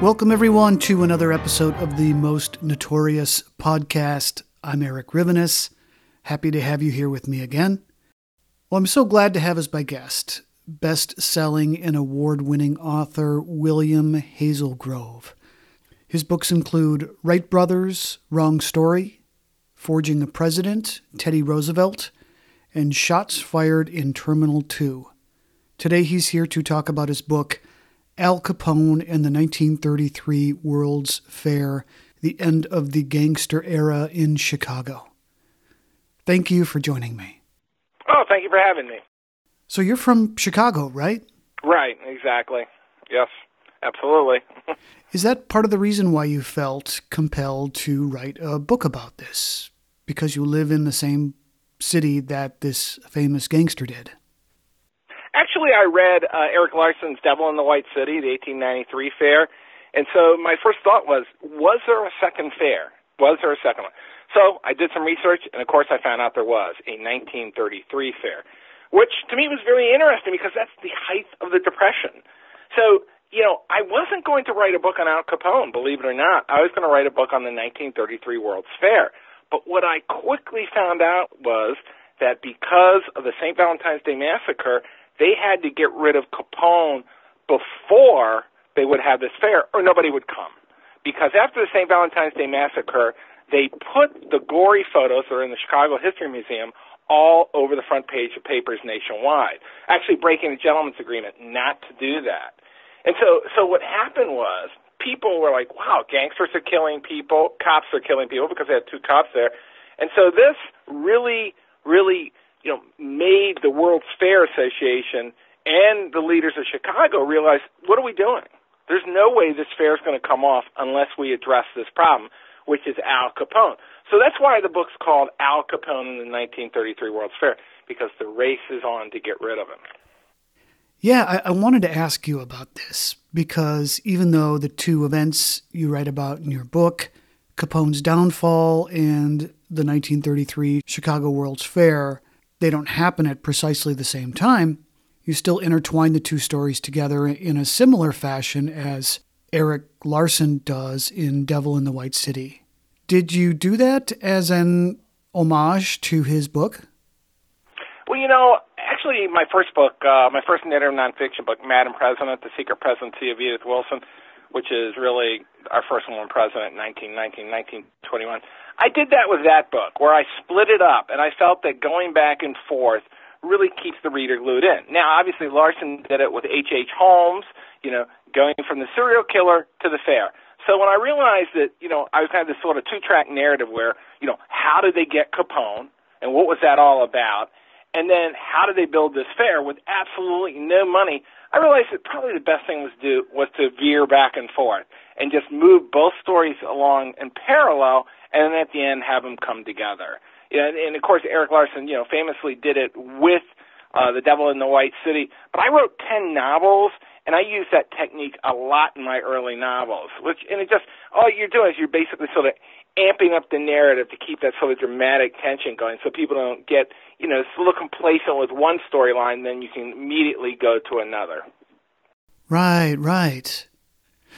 Welcome, everyone, to another episode of the Most Notorious Podcast. I'm Erik Rivenes. Happy to have you here with me again. Well, I'm so glad to have as my guest best selling and award winning author William Hazelgrove. His books include Wright Brothers, Wrong Story, Forging a President, Teddy Roosevelt, and Shots Fired in Terminal 2. Today he's here to talk about his book, Al Capone and the 1933 World's Fair, the end of the gangster era in Chicago. Thank you for joining me. Oh, thank you for having me. So you're from Chicago, right? Right, exactly. Yes, absolutely. Is that part of the reason why you felt compelled to write a book about this? Because you live in the same city that this famous gangster did? Actually, I read uh, Erik Larson's Devil in the White City, the 1893 fair, and so my first thought was, was there a second fair? Was there a second one? So I did some research, and of course I found out there was a 1933 fair, which to me was very interesting because that's the height of the Depression. So, you know, I wasn't going to write a book on Al Capone, believe it or not. I was going to write a book on the 1933 World's Fair. But what I quickly found out was that because of the St. Valentine's Day Massacre, they had to get rid of Capone before they would have this fair, or nobody would come. Because after the St. Valentine's Day massacre, they put the gory photos that are in the Chicago History Museum all over the front page of papers nationwide, actually breaking the gentleman's agreement not to do that. And so, so what happened was people were like, wow, gangsters are killing people, cops are killing people because they had two cops there. And so this really, really you know, made the World's Fair Association and the leaders of Chicago realize, what are we doing? There's no way this fair is going to come off unless we address this problem, which is Al Capone. So that's why the book's called Al Capone in the 1933 World's Fair, because the race is on to get rid of him. Yeah, I, I wanted to ask you about this because even though the two events you write about in your book, Capone's downfall and the 1933 Chicago World's Fair, they don't happen at precisely the same time, you still intertwine the two stories together in a similar fashion as Erik Larson does in Devil in the White City. Did you do that as an homage to his book? Well, you know, actually, my first book, uh, my first narrative nonfiction book, Madam President: The Secret Presidency of Edith Wilson, which is really our first woman president, 1919, 1921. I did that with that book, where I split it up, and I felt that going back and forth really keeps the reader glued in. Now, obviously, Larson did it with H. H. Holmes, you know, going from the serial killer to the fair. So when I realized that, you know, I was kind of this sort of two-track narrative where, you know, how did they get Capone, and what was that all about? And then how did they build this fair with absolutely no money I realized that probably the best thing was to do was to veer back and forth and just move both stories along in parallel, and then at the end have them come together. And, and of course Erik Larson, you know, famously did it with uh, The Devil in the White City. But I wrote ten novels, and I used that technique a lot in my early novels. Which and it just all you're doing is you're basically sort of amping up the narrative to keep that sort of dramatic tension going, so people don't get you know a little complacent with one storyline, then you can immediately go to another. Right, right.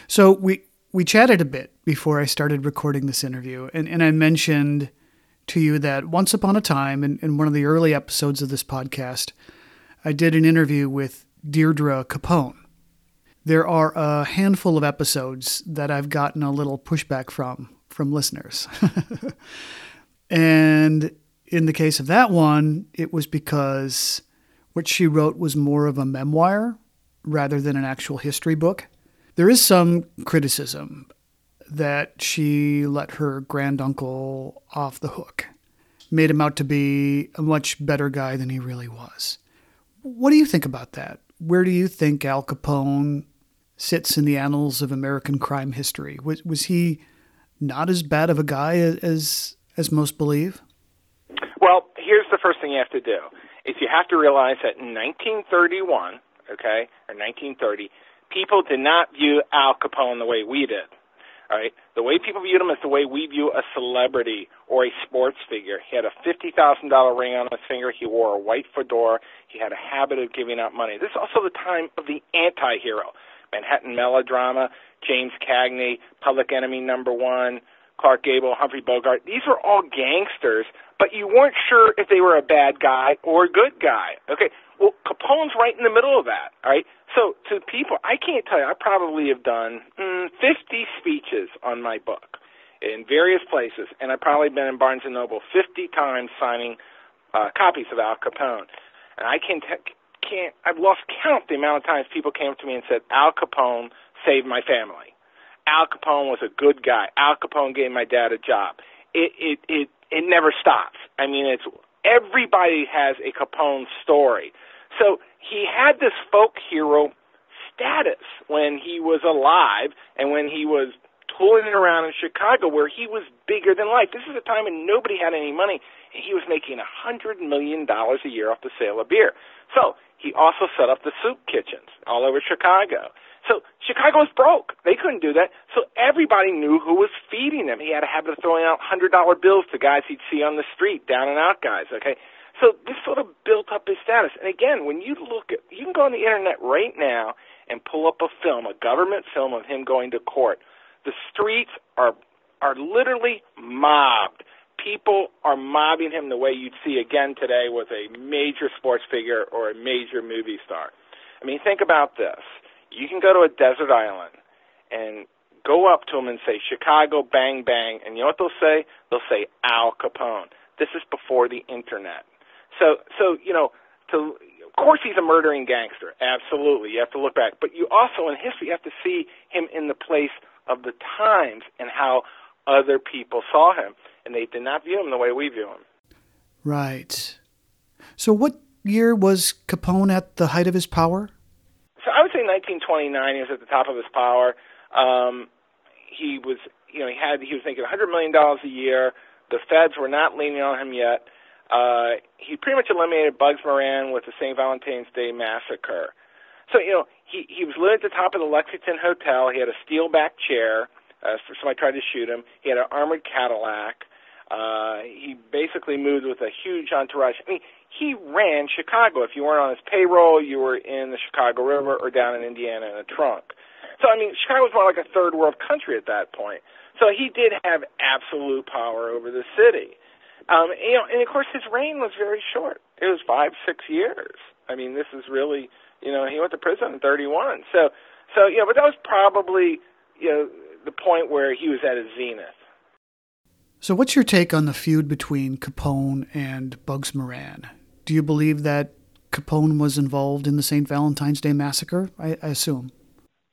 So we we chatted a bit before I started recording this interview, and, and I mentioned to you that once upon a time, in, in one of the early episodes of this podcast, I did an interview with Deirdre Capone. There are a handful of episodes that I've gotten a little pushback from from listeners. and in the case of that one, it was because what she wrote was more of a memoir rather than an actual history book. There is some criticism that she let her granduncle off the hook, made him out to be a much better guy than he really was. What do you think about that? Where do you think Al Capone sits in the annals of American crime history? Was, was he not as bad of a guy as as most believe? Well, here's the first thing you have to do: is you have to realize that in 1931, okay, or 1930, people did not view Al Capone the way we did. All right, the way people viewed him is the way we view a celebrity or a sports figure. He had a fifty thousand dollar ring on his finger. He wore a white fedora. He had a habit of giving out money. This is also the time of the anti-hero. Manhattan melodrama, James Cagney, Public Enemy Number One, Clark Gable, Humphrey Bogart. These were all gangsters, but you weren't sure if they were a bad guy or a good guy. Okay, well, Capone's right in the middle of that. All right, so to people, I can't tell you. I probably have done mm, 50 speeches on my book in various places, and I've probably been in Barnes and Noble 50 times signing uh, copies of Al Capone. And I can t- can't. I've lost count the amount of times people came up to me and said Al Capone saved my family. Al Capone was a good guy. Al Capone gave my dad a job. It it it it never stops. I mean, it's everybody has a Capone story. So he had this folk hero status when he was alive and when he was tooling around in Chicago where he was bigger than life. This is a time when nobody had any money and he was making a hundred million dollars a year off the sale of beer. So he also set up the soup kitchens all over Chicago. So Chicago was broke. They couldn't do that. So everybody knew who was feeding them. He had a habit of throwing out hundred dollar bills to guys he'd see on the street, down and out guys. Okay, so this sort of built up his status. And again, when you look at, you can go on the internet right now and pull up a film, a government film of him going to court. The streets are are literally mobbed. People are mobbing him the way you'd see again today with a major sports figure or a major movie star. I mean, think about this you can go to a desert island and go up to them and say Chicago bang bang. And you know what they'll say? They'll say Al Capone. This is before the internet. So so you know to of course he's a murdering gangster. Absolutely. You have to look back. But you also in history you have to see him in the place of the times and how other people saw him. And they did not view him the way we view him. Right. So what year was Capone at the height of his power so I would say 1929 he was at the top of his power. Um, he was, you know, he had he was making 100 million dollars a year. The feds were not leaning on him yet. Uh, he pretty much eliminated Bugs Moran with the St. Valentine's Day massacre. So you know, he he was living at the top of the Lexington Hotel. He had a steel back chair. Uh, somebody tried to shoot him. He had an armored Cadillac. Uh, he basically moved with a huge entourage. I mean, he ran Chicago. If you weren't on his payroll, you were in the Chicago River or down in Indiana in a trunk. So I mean, Chicago was more like a third world country at that point. So he did have absolute power over the city. Um, you know, and of course his reign was very short. It was five, six years. I mean, this is really, you know, he went to prison in 31. So, so you know, but that was probably, you know, the point where he was at his zenith. So, what's your take on the feud between Capone and Bugs Moran? Do you believe that Capone was involved in the St. Valentine's Day massacre? I, I assume.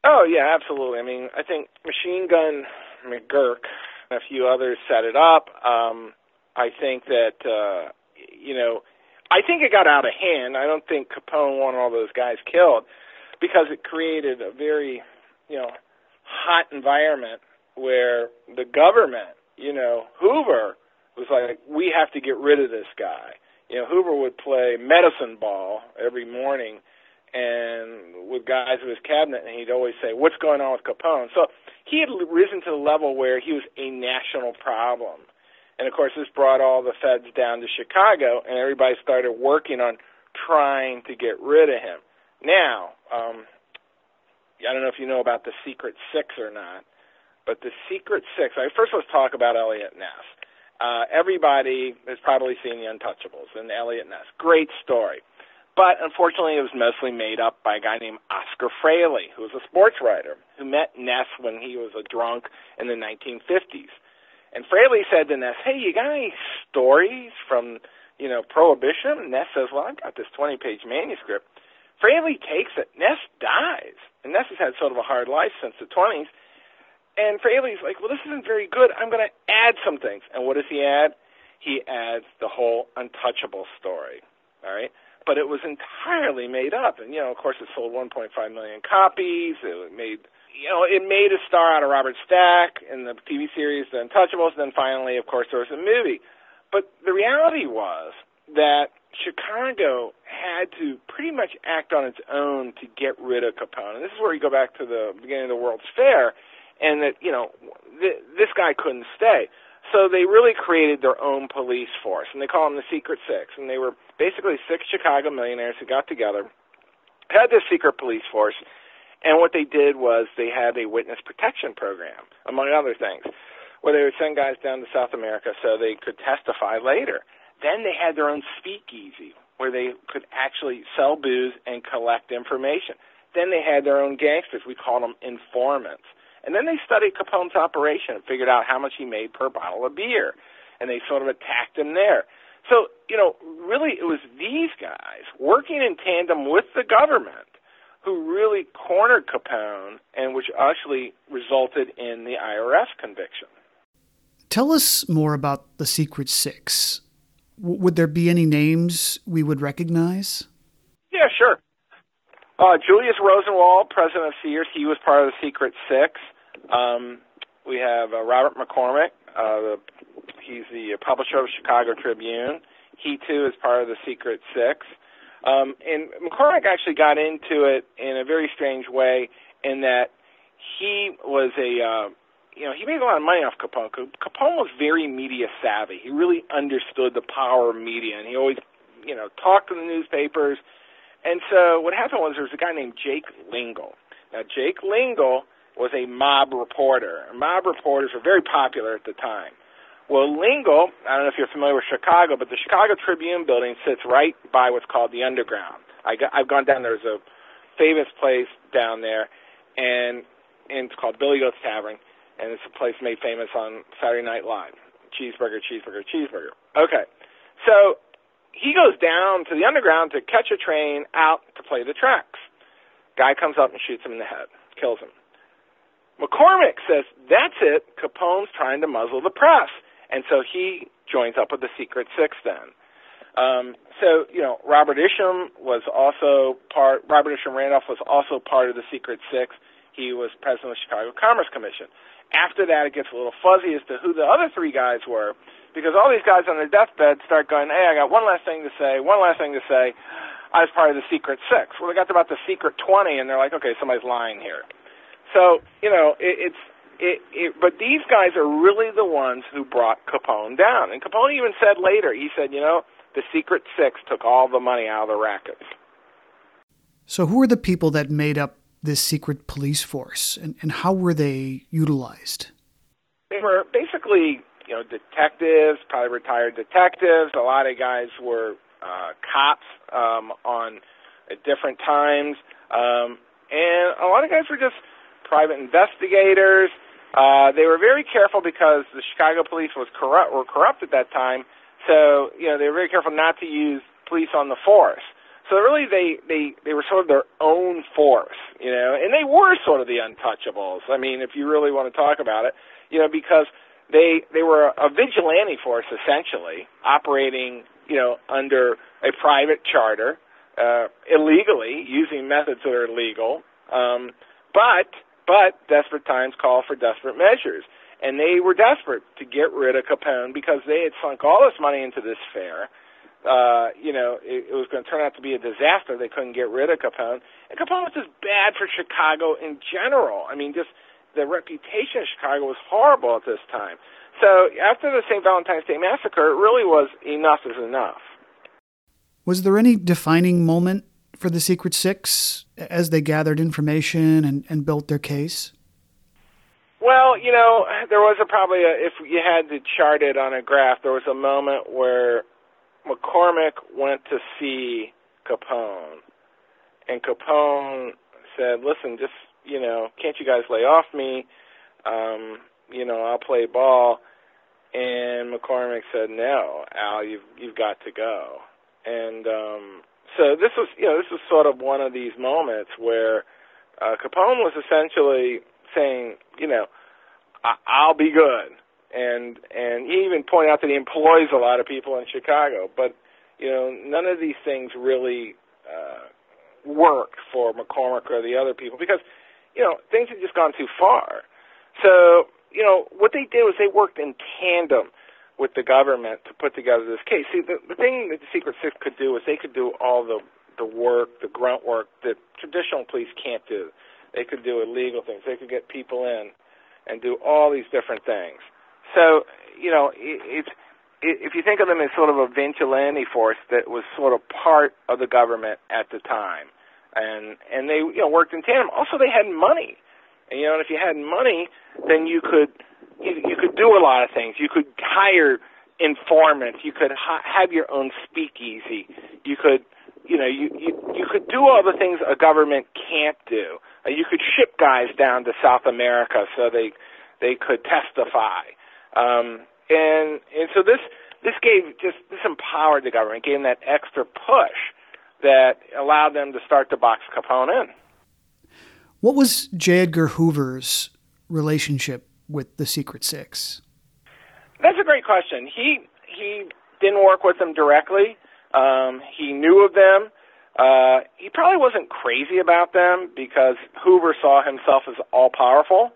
Oh yeah, absolutely. I mean, I think Machine Gun McGurn and a few others set it up. Um, I think that uh, you know, I think it got out of hand. I don't think Capone wanted all those guys killed, because it created a very, you know, hot environment where the government, you know, Hoover was like, we have to get rid of this guy. You know, Hoover would play medicine ball every morning and with guys of his cabinet, and he'd always say, "What's going on with Capone?" So he had risen to the level where he was a national problem. And of course, this brought all the feds down to Chicago, and everybody started working on trying to get rid of him. Now, um, I don't know if you know about the Secret Six or not, but the Secret Six. I first let's talk about Eliot Ness. Uh, everybody has probably seen The Untouchables and Eliot Ness. Great story. But unfortunately, it was mostly made up by a guy named Oscar Fraley, who was a sports writer, who met Ness when he was a drunk in the 1950s. And Fraley said to Ness, "Hey, you got any stories from, you know, Prohibition?" And Ness says, "Well, I've got this 20-page manuscript." Fraley takes it. Ness dies, and Ness has had sort of a hard life since the 20s. And Fraley's like, "Well, this isn't very good. I'm going to add some things." And what does he add? He adds the whole untouchable story. All right but it was entirely made up. And you know, of course, it sold 1.5 million copies. It made you know, it made a star out of Robert Stack in the TV series The Untouchables. And then finally, of course, there was a movie. But the reality was that Chicago had to pretty much act on its own to get rid of Capone. And this is where you go back to the beginning of the World's Fair, and that you know th- this guy couldn't stay. So they really created their own police force, and they call them the Secret Six. And they were basically six Chicago millionaires who got together, had this secret police force, and what they did was they had a witness protection program, among other things, where they would send guys down to South America so they could testify later. Then they had their own speakeasy, where they could actually sell booze and collect information. Then they had their own gangsters. We called them informants and then they studied Capone's operation and figured out how much he made per bottle of beer. And they sort of attacked him there. So, you know, really it was these guys working in tandem with the government who really cornered Capone and which actually resulted in the IRS conviction. Tell us more about the Secret Six. W- would there be any names we would recognize? Yeah, sure. Uh, Julius Rosenwald, president of Sears, he was part of the Secret Six. Um, we have uh, Robert McCormick. Uh, he's the publisher of Chicago Tribune. He too is part of the Secret Six. Um, and McCormick actually got into it in a very strange way in that he was a uh, you know, he made a lot of money off Capone. Capone was very media savvy. He really understood the power of media, and he always, you know, talked to the newspapers. And so what happened was there was a guy named Jake Lingle. Now, Jake Lingle was a mob reporter. Mob reporters were very popular at the time. Well, Lingle, I don't know if you're familiar with Chicago, but the Chicago Tribune building sits right by what's called the Underground. I got, I've gone down there. There's a famous place down there, and, and it's called Billy Goat's Tavern, and it's a place made famous on Saturday Night Live. Cheeseburger, cheeseburger, cheeseburger. Okay, so he goes down to the underground to catch a train out to play the tracks. Guy comes up and shoots him in the head, kills him. McCormick says, That's it. Capone's trying to muzzle the press. And so he joins up with the Secret Six then. Um, so, you know, Robert Isham was also part, Robert Isham Randolph was also part of the Secret Six. He was president of the Chicago Commerce Commission. After that, it gets a little fuzzy as to who the other three guys were because all these guys on their deathbed start going, "Hey, I got one last thing to say. One last thing to say." I was part of the Secret Six. Well, they got to about the Secret Twenty, and they're like, "Okay, somebody's lying here." So you know, it, it's it, it, but these guys are really the ones who brought Capone down. And Capone even said later, he said, you know, the Secret Six took all the money out of the rackets. So, who are the people that made up this secret police force, and, and how were they utilized? They were basically you know, detectives, probably retired detectives. A lot of guys were uh, cops um, on at different times, um, and a lot of guys were just private investigators. Uh, they were very careful because the Chicago police was corrupt were corrupt at that time. So you know they were very careful not to use police on the force. So really, they they they were sort of their own force, you know, and they were sort of the untouchables. I mean, if you really want to talk about it, you know, because they they were a vigilante force essentially, operating you know under a private charter, uh, illegally using methods that are legal. Um, but but desperate times call for desperate measures, and they were desperate to get rid of Capone because they had sunk all this money into this fair. Uh, you know, it, it was going to turn out to be a disaster. They couldn't get rid of Capone, and Capone was just bad for Chicago in general. I mean, just the reputation of Chicago was horrible at this time. So after the St. Valentine's Day massacre, it really was enough is enough. Was there any defining moment for the Secret Six as they gathered information and, and built their case? Well, you know, there was a probably a, if you had to chart it on a graph, there was a moment where McCormick went to see Capone, and Capone said, "Listen, just you know, can't you guys lay off me? Um, you know, I'll play ball." And McCormick said, "No, Al, you've you've got to go." And um, so this was, you know, this was sort of one of these moments where uh, Capone was essentially saying, you know, I- I'll be good, and and he even pointed out that he employs a lot of people in Chicago, but you know, none of these things really uh, work for McCormick or the other people because you know things had just gone too far. So you know what they did was they worked in tandem with the government to put together this case. See, the, the thing that the Secret Six could do is they could do all the the work, the grunt work that traditional police can't do. They could do illegal things. They could get people in and do all these different things. So, you know, it, it's it, if you think of them as sort of a vigilante force that was sort of part of the government at the time, and and they you know worked in tandem. Also, they had money, and you know, and if you had money, then you could you, you could do a lot of things. You could hire informants. You could ha- have your own speakeasy. You could you know you, you you could do all the things a government can't do. Uh, you could ship guys down to South America so they they could testify. Um, and and so this this gave just this empowered the government, gave them that extra push that allowed them to start to box Capone in. What was J. Edgar Hoover's relationship with the Secret Six? That's a great question. He he didn't work with them directly. Um, he knew of them. Uh, he probably wasn't crazy about them because Hoover saw himself as all powerful.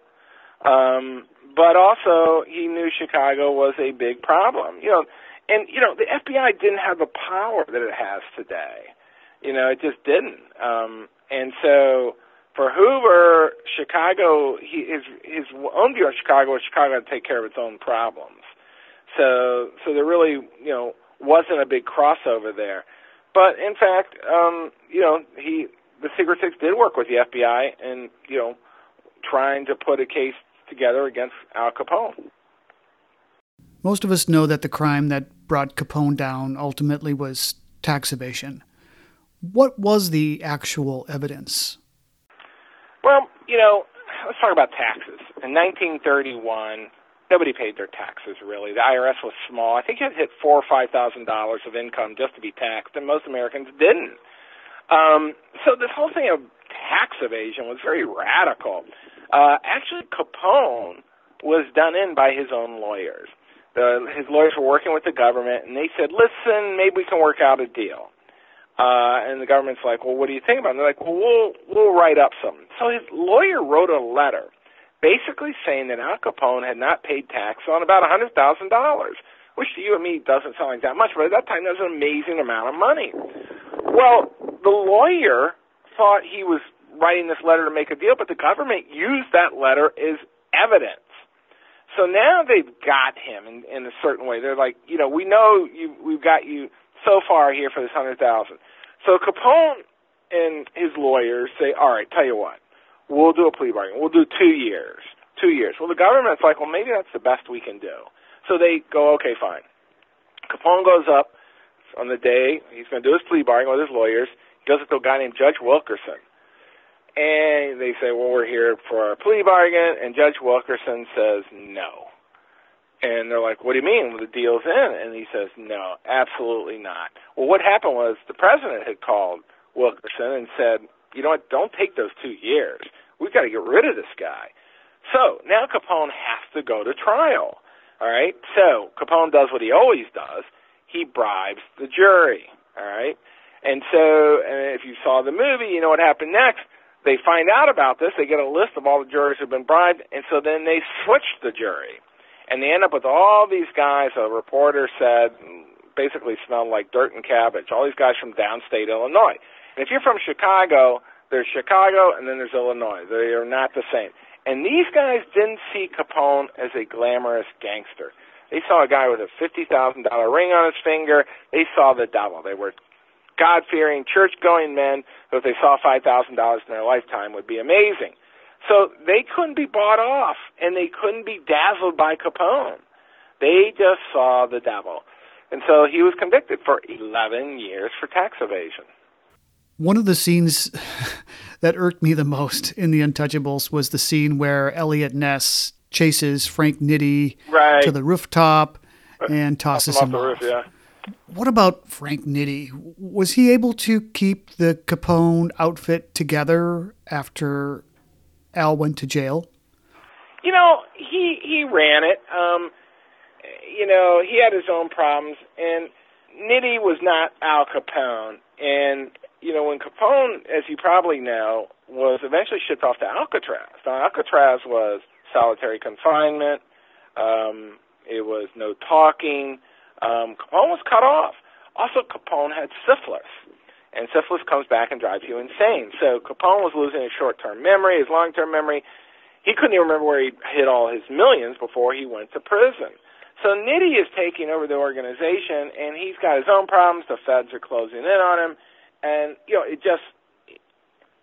Um, but also, he knew Chicago was a big problem. You know, and you know the FBI didn't have the power that it has today. You know, it just didn't. Um, and so, for Hoover, Chicago, he, his his own view of Chicago was Chicago had to take care of its own problems. So, so there really, you know, wasn't a big crossover there. But in fact, um, you know, he the Secret Six did work with the FBI and you know, trying to put a case together against Al Capone. Most of us know that the crime that brought Capone down ultimately was tax evasion. What was the actual evidence? Well, you know, let's talk about taxes. In 1931, nobody paid their taxes really. The IRS was small. I think it hit four or five thousand dollars of income just to be taxed, and most Americans didn't. Um, so this whole thing of tax evasion was very radical. Uh, actually, Capone was done in by his own lawyers. The, his lawyers were working with the government, and they said, "Listen, maybe we can work out a deal." Uh, and the government's like, "Well, what do you think about?" it? And they're like, "Well, we'll we'll write up something." So his lawyer wrote a letter, basically saying that Al Capone had not paid tax on about a hundred thousand dollars, which to you and me doesn't sound like that much, but at that time that was an amazing amount of money. Well, the lawyer thought he was writing this letter to make a deal, but the government used that letter as evidence. So now they've got him in, in a certain way. They're like, you know, we know you, we've got you so far here for this hundred thousand. So Capone and his lawyers say, all right, tell you what, we'll do a plea bargain. We'll do two years. Two years. Well, the government's like, well, maybe that's the best we can do. So they go, okay, fine. Capone goes up on the day he's going to do his plea bargain with his lawyers. He goes up to a guy named Judge Wilkerson and they say, well, we're here for our plea bargain, and Judge Wilkerson says no. And they're like, what do you mean? The deal's in. And he says, no, absolutely not. Well, what happened was the president had called Wilkerson and said, you know what, don't take those two years. We've got to get rid of this guy. So now Capone has to go to trial. All right? So Capone does what he always does. He bribes the jury. All right? And so, and if you saw the movie, you know what happened next. They find out about this. They get a list of all the jurors who've been bribed, and so then they switch the jury, and they end up with all these guys. A reporter said, basically smelled like dirt and cabbage. All these guys from downstate Illinois. And if you're from Chicago, there's Chicago, and then there's Illinois. They are not the same. And these guys didn't see Capone as a glamorous gangster. They saw a guy with a $50,000 ring on his finger. They saw the devil. They were God fearing, church going men who, if they saw $5,000 in their lifetime, would be amazing. So they couldn't be bought off, and they couldn't be dazzled by Capone. They just saw the devil. And so he was convicted for 11 years for tax evasion. One of the scenes that irked me the most in The Untouchables was the scene where Eliot Ness chases Frank Nitti right. to the rooftop uh, and tosses off him the off. roof, yeah. What about Frank Nitti? Was he able to keep the Capone outfit together after Al went to jail? You know, he he ran it. Um, you know, he had his own problems, and Nitti was not Al Capone. And you know, when Capone, as you probably know, was eventually shipped off to Alcatraz. Now, Alcatraz was solitary confinement. Um, it was no talking. Um, Capone was cut off. Also, Capone had syphilis, and syphilis comes back and drives you insane. So Capone was losing his short-term memory, his long-term memory. He couldn't even remember where he hid all his millions before he went to prison. So Nitti is taking over the organization, and he's got his own problems. The feds are closing in on him, and you know it just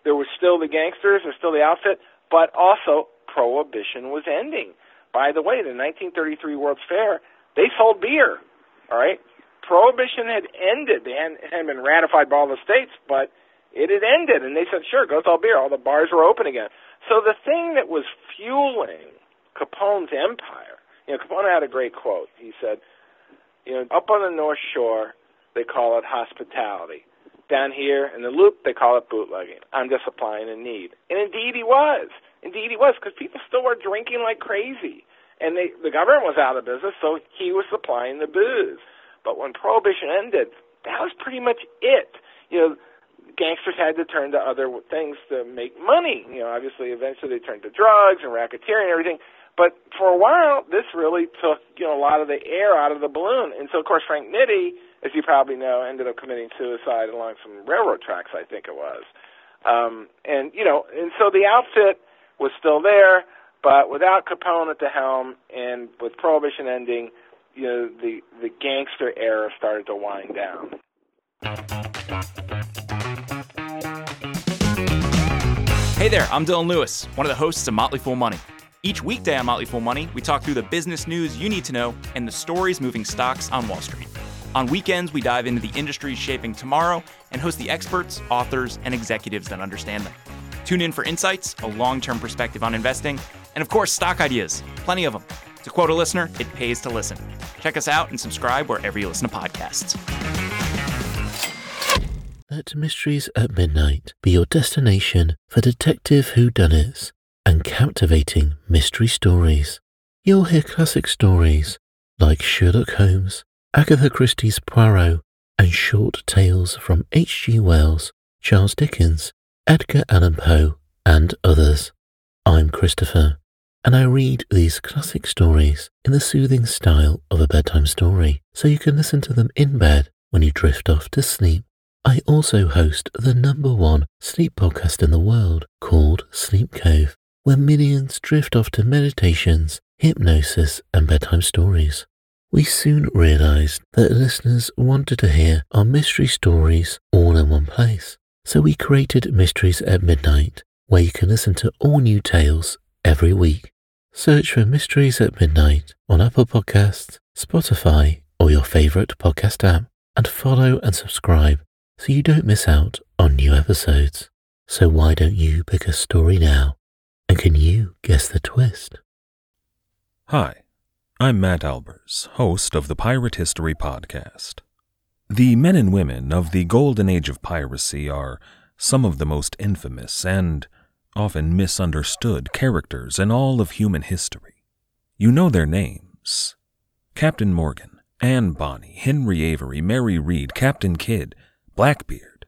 there was still the gangsters, there's still the outfit, but also prohibition was ending. By the way, the 1933 World's Fair they sold beer. All right, prohibition had ended. They hadn't, hadn't been ratified by all the states, but it had ended, and they said, "Sure, go sell beer." All the bars were open again. So the thing that was fueling Capone's empire you know, Capone had a great quote. He said, you know, up on the North Shore, they call it hospitality. Down here in the Loop, they call it bootlegging. I'm just supplying a need. And indeed he was. Indeed he was, because people still were drinking like crazy. And they, the government was out of business, so he was supplying the booze. But when Prohibition ended, that was pretty much it. You know, gangsters had to turn to other things to make money. You know, obviously, eventually they turned to drugs and racketeering and everything. But for a while, this really took you know a lot of the air out of the balloon. And so, of course, Frank Nitti, as you probably know, ended up committing suicide along some railroad tracks, I think it was. Um, and you know, and so the outfit was still there, but without Capone at the helm, and with Prohibition ending, you know, the the gangster era started to wind down. Hey there, I'm Dylan Lewis, one of the hosts of Motley Fool Money. Each weekday on Motley Fool Money, we talk through the business news you need to know and the stories moving stocks on Wall Street. On weekends, we dive into the industries shaping tomorrow and host the experts, authors, and executives that understand them. Tune in for insights, a long term perspective on investing, and of course, stock ideas. Plenty of them. To quote a listener, it pays to listen. Check us out and subscribe wherever you listen to podcasts. Let Mysteries at Midnight be your destination for detective whodunits and captivating mystery stories. You'll hear classic stories like Sherlock Holmes, Agatha Christie's Poirot, and short tales from H.G. Wells, Charles Dickens, Edgar Allan Poe, and others. I'm Christopher, and I read these classic stories in the soothing style of a bedtime story, so you can listen to them in bed when you drift off to sleep. I also host the number one sleep podcast in the world called Sleep Cove where millions drift off to meditations, hypnosis, and bedtime stories. We soon realized that listeners wanted to hear our mystery stories all in one place. So we created Mysteries at Midnight, where you can listen to all new tales every week. Search for Mysteries at Midnight on Apple Podcasts, Spotify, or your favorite podcast app, and follow and subscribe so you don't miss out on new episodes. So why don't you pick a story now? And can you guess the twist? Hi, I'm Matt Albers, host of the Pirate History Podcast. The men and women of the golden age of piracy are some of the most infamous and often misunderstood characters in all of human history. You know their names Captain Morgan, Anne Bonny, Henry Avery, Mary Read, Captain Kidd, Blackbeard,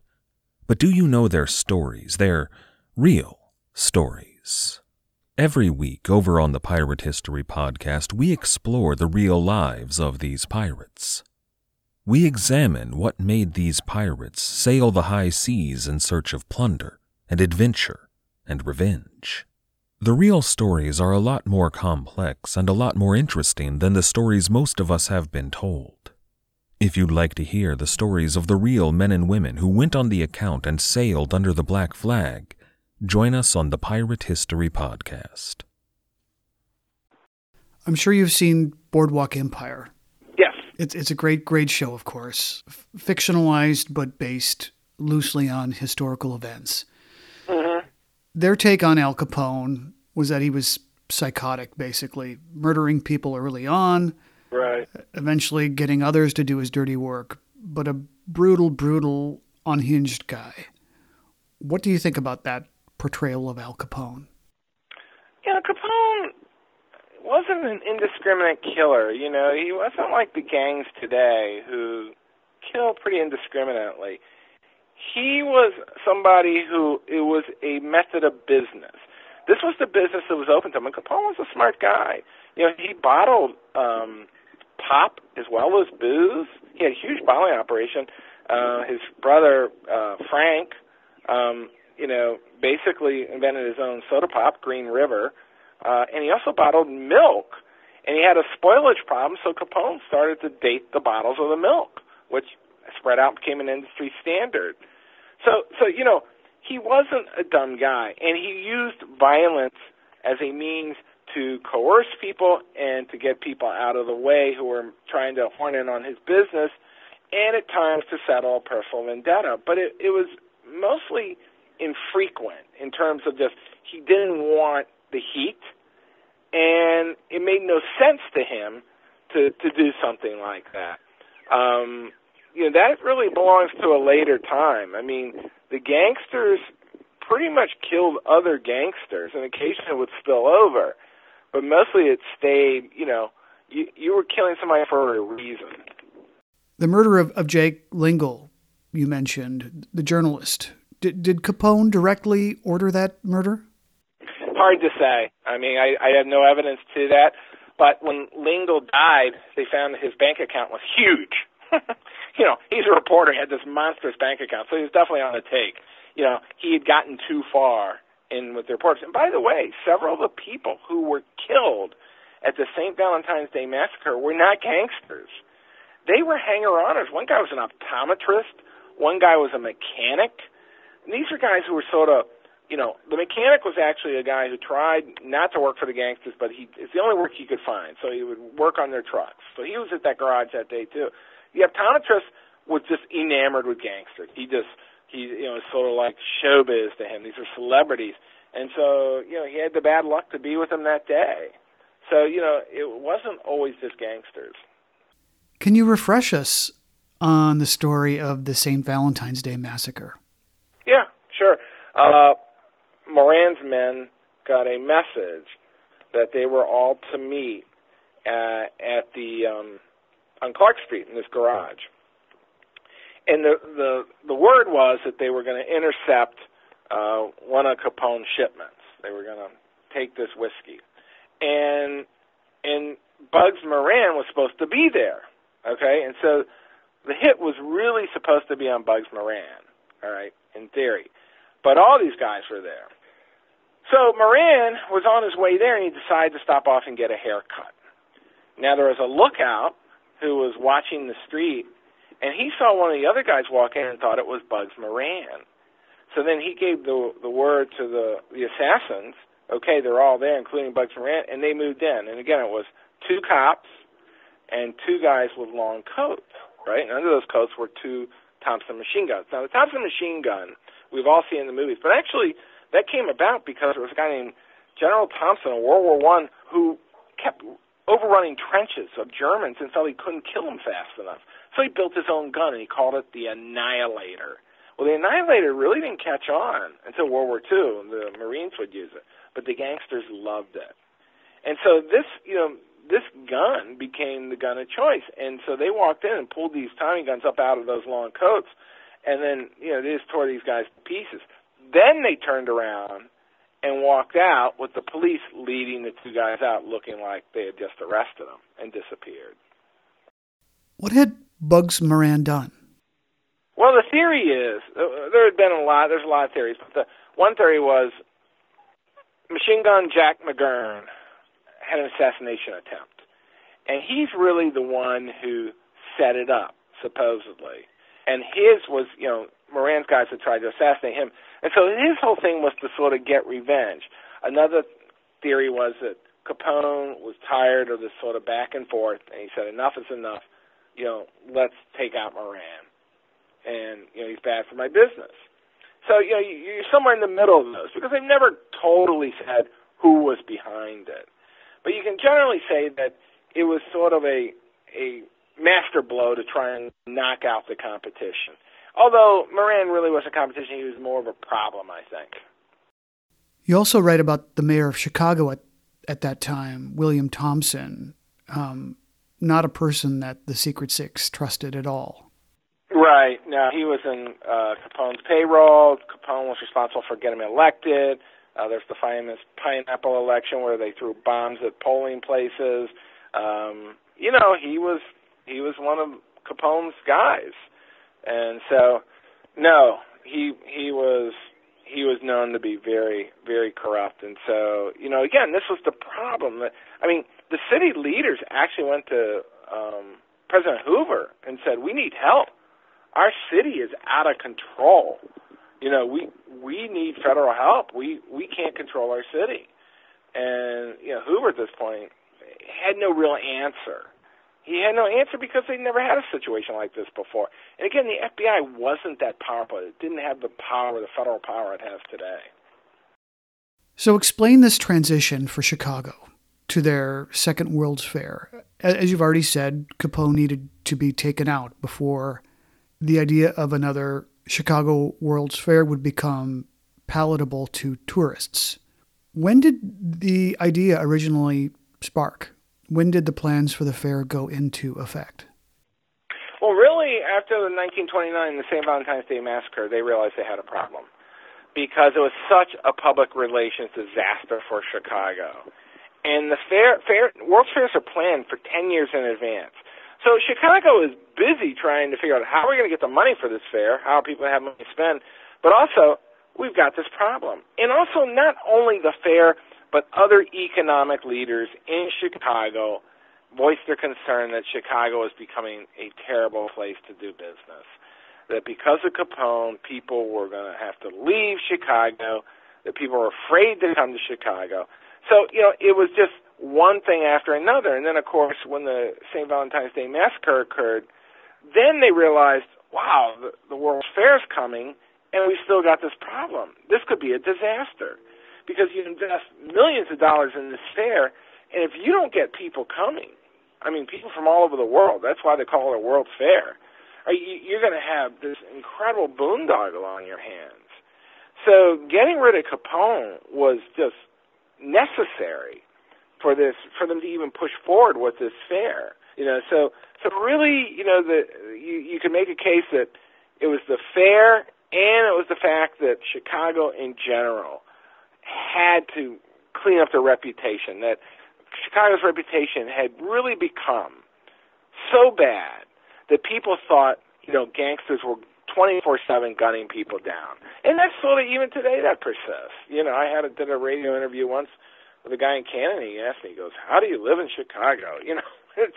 But do you know their stories, their real stories? Every week over on the Pirate History Podcast, we explore the real lives of these pirates. We examine what made these pirates sail the high seas in search of plunder and adventure and revenge. The real stories are a lot more complex and a lot more interesting than the stories most of us have been told. If you'd like to hear the stories of the real men and women who went on the account and sailed under the black flag, join us on the Pirate History Podcast. I'm sure you've seen Boardwalk Empire. Yes. It's, it's a great, great show, of course. F- fictionalized, but based loosely on historical events. Their take on Al Capone was that he was psychotic, basically, murdering people early on, Right. eventually getting others to do his dirty work, but a brutal, brutal, unhinged guy. What do you think about that portrayal of Al Capone? Know, Capone wasn't an indiscriminate killer. You know, he wasn't like the gangs today who kill pretty indiscriminately. He was somebody who it was a method of business. This was the business that was open to him. And Capone was a smart guy. You know, he bottled um, pop as well as booze. He had a huge bottling operation. Uh, his brother uh, Frank, um, you know, basically invented his own soda pop, Green River, uh, and he also bottled milk. And he had a spoilage problem, so Capone started to date the bottles of the milk, which spread out became an industry standard. So, so you know, he wasn't a dumb guy, and he used violence as a means to coerce people and to get people out of the way who were trying to horn in on his business, and at times to settle a personal vendetta. But it, it was mostly infrequent in terms of just he didn't want the heat, and it made no sense to him to to do something like that. Um, you know that really belongs to a later time. I mean, the gangsters pretty much killed other gangsters, and occasionally it would spill over, but mostly it stayed. You know, you you were killing somebody for a reason. The murder of, of Jake Lingle, you mentioned, the journalist. Did, did Capone directly order that murder? Hard to say. I mean, I, I have no evidence to that. But when Lingle died, they found that his bank account was huge. you know, he's a reporter, he had this monstrous bank account, so he was definitely on the take. You know, he had gotten too far in with the reports. And by the way, several of the people who were killed at the St. Valentine's Day massacre were not gangsters. They were hanger-oners. One guy was an optometrist. One guy was a mechanic. And these are guys who were sort of, you know, the mechanic was actually a guy who tried not to work for the gangsters, but he it's the only work he could find. So he would work on their trucks. So he was at that garage that day too. The optometrist was just enamored with gangsters. He just he you know sort of like showbiz to him. These are celebrities, and so you know he had the bad luck to be with them that day. So you know it wasn't always just gangsters. Can you refresh us on the story of the St. Valentine's Day massacre? Yeah, sure. Uh, Moran's men got a message that they were all to meet uh, at the um, on Clark Street in this garage, and the the the word was that they were going to intercept uh, one of Capone's shipments. They were going to take this whiskey, and and Bugs Moran was supposed to be there. Okay, and so the hit was really supposed to be on Bugs Moran. All right, in theory, but all these guys were there. So Moran was on his way there, and he decided to stop off and get a haircut. Now there was a lookout who was watching the street, and he saw one of the other guys walk in and thought it was Bugs Moran. So then he gave the the word to the the assassins. Okay, they're all there, including Bugs Moran, and they moved in. And again, it was two cops and two guys with long coats, right? And under those coats were two Thompson machine guns. Now, the Thompson machine gun we've all seen in the movies, but actually that came about because there was a guy named General Thompson in World War One who kept overrunning trenches of Germans and felt he couldn't kill them fast enough. So he built his own gun and he called it the Annihilator. Well, the Annihilator really didn't catch on until World War II, and the Marines would use it, but the gangsters loved it. And so this, you know, this gun became the gun of choice. And so they walked in and pulled these Tommy guns up out of those long coats, and then you know they just tore these guys to pieces. Then they turned around and walked out with the police leading the two guys out, looking like they had just arrested them and disappeared. What had Bugs Moran done? Well, the theory is uh, there had been a lot. There's a lot of theories, but the one theory was Machine Gun Jack McGurn had an assassination attempt, and he's really the one who set it up, supposedly. And his was, you know, Moran's guys had tried to assassinate him, and so his whole thing was to sort of get revenge. Another theory was that Capone was tired of this sort of back and forth, and he said, "Enough is enough. You know, let's take out Moran." And you know, he's bad for my business. So you know, you're somewhere in the middle of those because they've never totally said who was behind it. But you can generally say that it was sort of a a master blow to try and knock out the competition. Although Moran really was a competition, he was more of a problem, I think. You also write about the mayor of Chicago at, at that time, William Thompson, um, not a person that the Secret Six trusted at all. Right. Now, he was in uh, Capone's payroll. Capone was responsible for getting him elected. Uh, there's the famous pineapple election where they threw bombs at polling places. Um, you know, he was he was one of Capone's guys. And so, no, he he was he was known to be very very corrupt. And so, you know, again, this was the problem. That, I mean, the city leaders actually went to um, President Hoover and said, "We need help. Our city is out of control. You know, we we need federal help. We we can't control our city." And you know, Hoover at this point had no real answer he had no answer because they never had a situation like this before. And again, the FBI wasn't that powerful. It didn't have the power, the federal power it has today. So, explain this transition for Chicago to their second World's Fair. As you've already said, Capone needed to be taken out before the idea of another Chicago World's Fair would become palatable to tourists. When did the idea originally spark? When did the plans for the fair go into effect? Well, really, after the 1929, the St. Valentine's Day Massacre, they realized they had a problem because it was such a public relations disaster for Chicago. And the fair, fair, World Fairs are planned for 10 years in advance. So Chicago is busy trying to figure out how are we going to get the money for this fair, how are people have money to spend, but also we've got this problem. And also not only the fair, but other economic leaders in Chicago voiced their concern that Chicago is becoming a terrible place to do business. That because of Capone, people were going to have to leave Chicago, that people were afraid to come to Chicago. So, you know, it was just one thing after another. And then, of course, when the St. Valentine's Day Massacre occurred, then they realized, wow, the, the World's Fair is coming, and we still got this problem. This could be a disaster because you invest millions of dollars in this fair, and if you don't get people coming, I mean, people from all over the world, that's why they call it a World Fair, you're going to have this incredible boondoggle on your hands. So getting rid of Capone was just necessary for this, for them to even push forward with this fair. You know, so so really, you know, the you you can make a case that it was the fair and it was the fact that Chicago in general had to clean up their reputation. That Chicago's reputation had really become so bad that people thought, you know, gangsters were 24/7 gunning people down, and that's sort of even today that persists. You know, I had a, did a radio interview once with a guy in Canada. He asked me, he goes, "How do you live in Chicago?" You know, which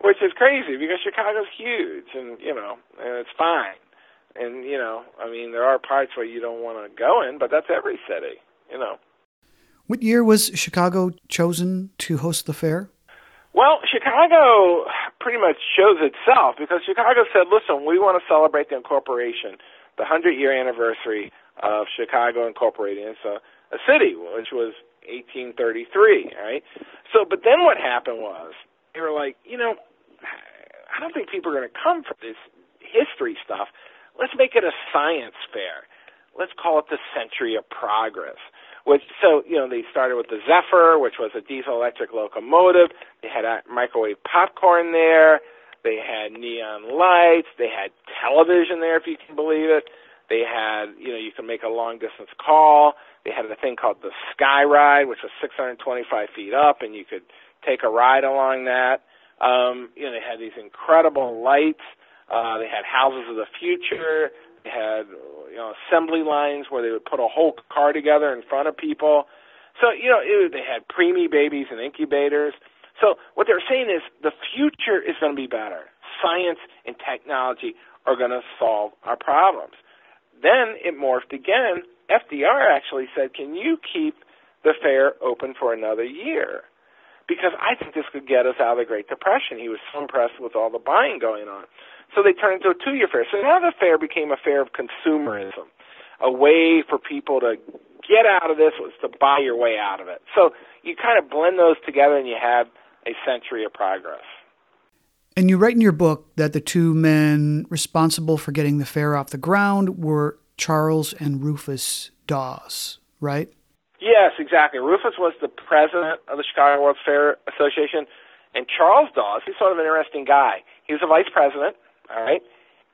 which is crazy because Chicago's huge, and you know, and it's fine. And you know, I mean, there are parts where you don't want to go in, but that's every city you know. What year was Chicago chosen to host the fair? Well, Chicago pretty much chose itself because Chicago said, listen, we want to celebrate the incorporation, the 100 year anniversary of Chicago incorporating. as a, a city, which was 1833, right? So, but then what happened was they were like, you know, I don't think people are going to come for this history stuff. Let's make it a science fair. Let's call it the Century of Progress. Which so you know they started with the Zephyr, which was a diesel electric locomotive. They had a microwave popcorn there. They had neon lights. They had television there, if you can believe it. They had, you know, you can make a long distance call. They had a thing called the Sky Ride, which was 625 feet up, and you could take a ride along that. Um, you know, they had these incredible lights. Uh, they had houses of the future. They had, you know, assembly lines where they would put a whole car together in front of people. So, you know, it, they had preemie babies and incubators. So what they're saying is the future is going to be better. Science and technology are going to solve our problems. Then it morphed again. FDR actually said, "Can you keep the fair open for another year?" Because I think this could get us out of the Great Depression. He was so impressed with all the buying going on. So they turned into a two-year fair. So now the fair became a fair of consumerism, a way for people to get out of this was to buy your way out of it. So you kind of blend those together and you have a century of progress. And you write in your book that the two men responsible for getting the fair off the ground were Charles and Rufus Dawes, right? Yes, exactly. Rufus was the president of the Chicago World's Fair Association, and Charles Dawes, he's sort of an interesting guy. He was a vice president, all right,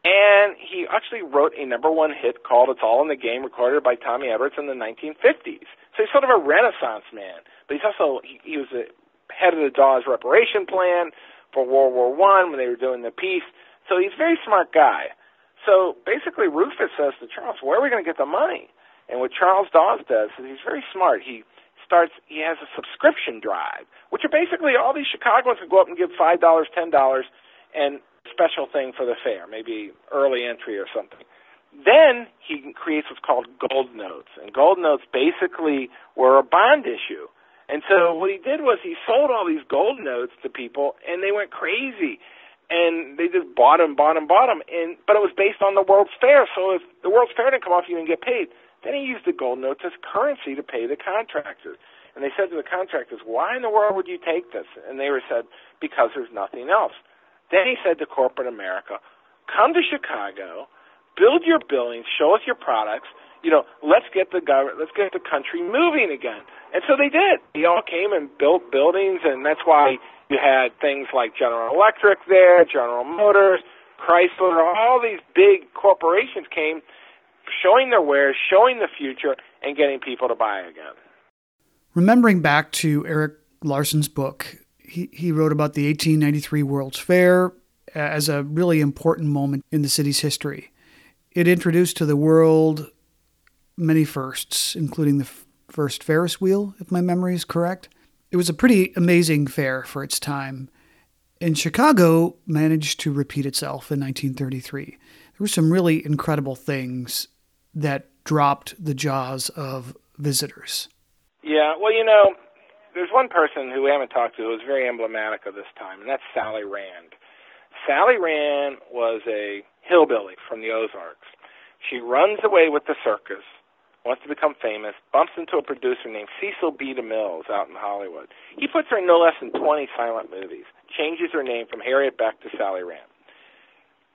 and he actually wrote a number one hit called It's All in the Game, recorded by Tommy Edwards in the 1950s. So he's sort of a renaissance man, but he's also, he, he was a head of the Dawes reparation plan for World War One when they were doing the peace. So he's a very smart guy. So basically, Rufus says to Charles, "Where are we going to get the money?" And what Charles Dawes does is he's very smart. He starts. He has a subscription drive, which are basically all these Chicagoans can go up and give five dollars, ten dollars, and special thing for the fair, maybe early entry or something. Then he creates what's called gold notes, and gold notes basically were a bond issue. And so what he did was he sold all these gold notes to people, and they went crazy. And they just bought them, bought them, bought them. And but it was based on the World's Fair. So if the World's Fair didn't come off, you didn't get paid. Then he used the gold notes as currency to pay the contractors. And they said to the contractors, "Why in the world would you take this?" And they were said, "Because there's nothing else." Then he said to corporate America, "Come to Chicago, build your buildings, show us your products. You know, let's get the government, let's get the country moving again." And so they did. They all came and built buildings, and that's why you had things like General Electric there, General Motors, Chrysler, all these big corporations came showing their wares, showing the future, and getting people to buy again. Remembering back to Erik Larson's book, he, he wrote about the 1893 World's Fair as a really important moment in the city's history. It introduced to the world many firsts, including the first Ferris wheel, if my memory is correct. It was a pretty amazing fair for its time. And Chicago managed to repeat itself in 1933. There were some really incredible things that dropped the jaws of visitors. Yeah, well, you know, there's one person who we haven't talked to who was very emblematic of this time, and that's Sally Rand. Sally Rand was a hillbilly from the Ozarks. She runs away with the circus wants to become famous, bumps into a producer named Cecil B. DeMille out in Hollywood. He puts her in no less than 20 silent movies, changes her name from Harriet Beck to Sally Rand.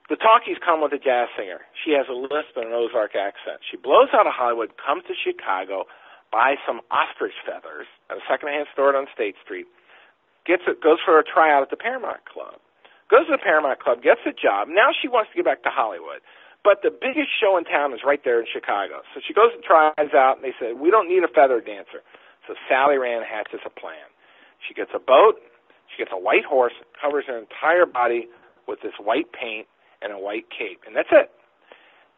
The talkies come with a jazz singer. She has a lisp and an Ozark accent. She blows out of Hollywood, comes to Chicago, buys some ostrich feathers at a secondhand store on State Street, gets it, goes for a tryout at the Paramount Club, goes to the Paramount Club, gets a job. Now she wants to get back to Hollywood. But the biggest show in town is right there in Chicago. So she goes and tries out, and they say, We don't need a feather dancer. So Sally Rand hatches a plan. She gets a boat, she gets a white horse, covers her entire body with this white paint and a white cape, and that's it.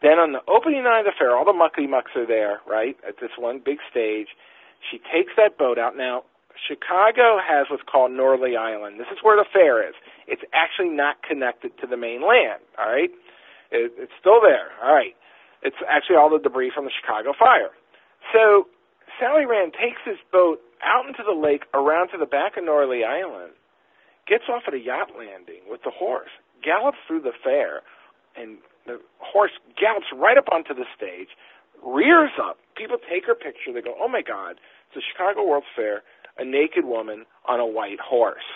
Then on the opening night of the fair, all the muckety mucks are there, right, at this one big stage. She takes that boat out. Now, Chicago has what's called Northerly Island. This is where the fair is. It's actually not connected to the mainland, all right? It, it's still there. All right. It's actually all the debris from the Chicago fire. So Sally Rand takes this boat out into the lake around to the back of Northerly Island, gets off at a yacht landing with the horse, gallops through the fair, and the horse gallops right up onto the stage, rears up. People take her picture. They go, oh my God, it's the Chicago World's Fair, a naked woman on a white horse.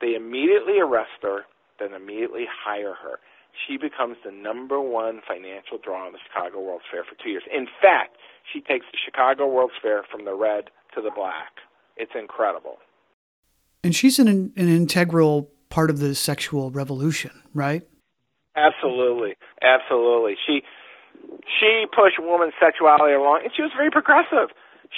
They immediately arrest her, then immediately hire her she becomes the number one financial draw on the Chicago World's Fair for two years. In fact, she takes the Chicago World's Fair from the red to the black. It's incredible. And she's an, an integral part of the sexual revolution, right? Absolutely, absolutely. She she pushed women's sexuality along, and she was very progressive.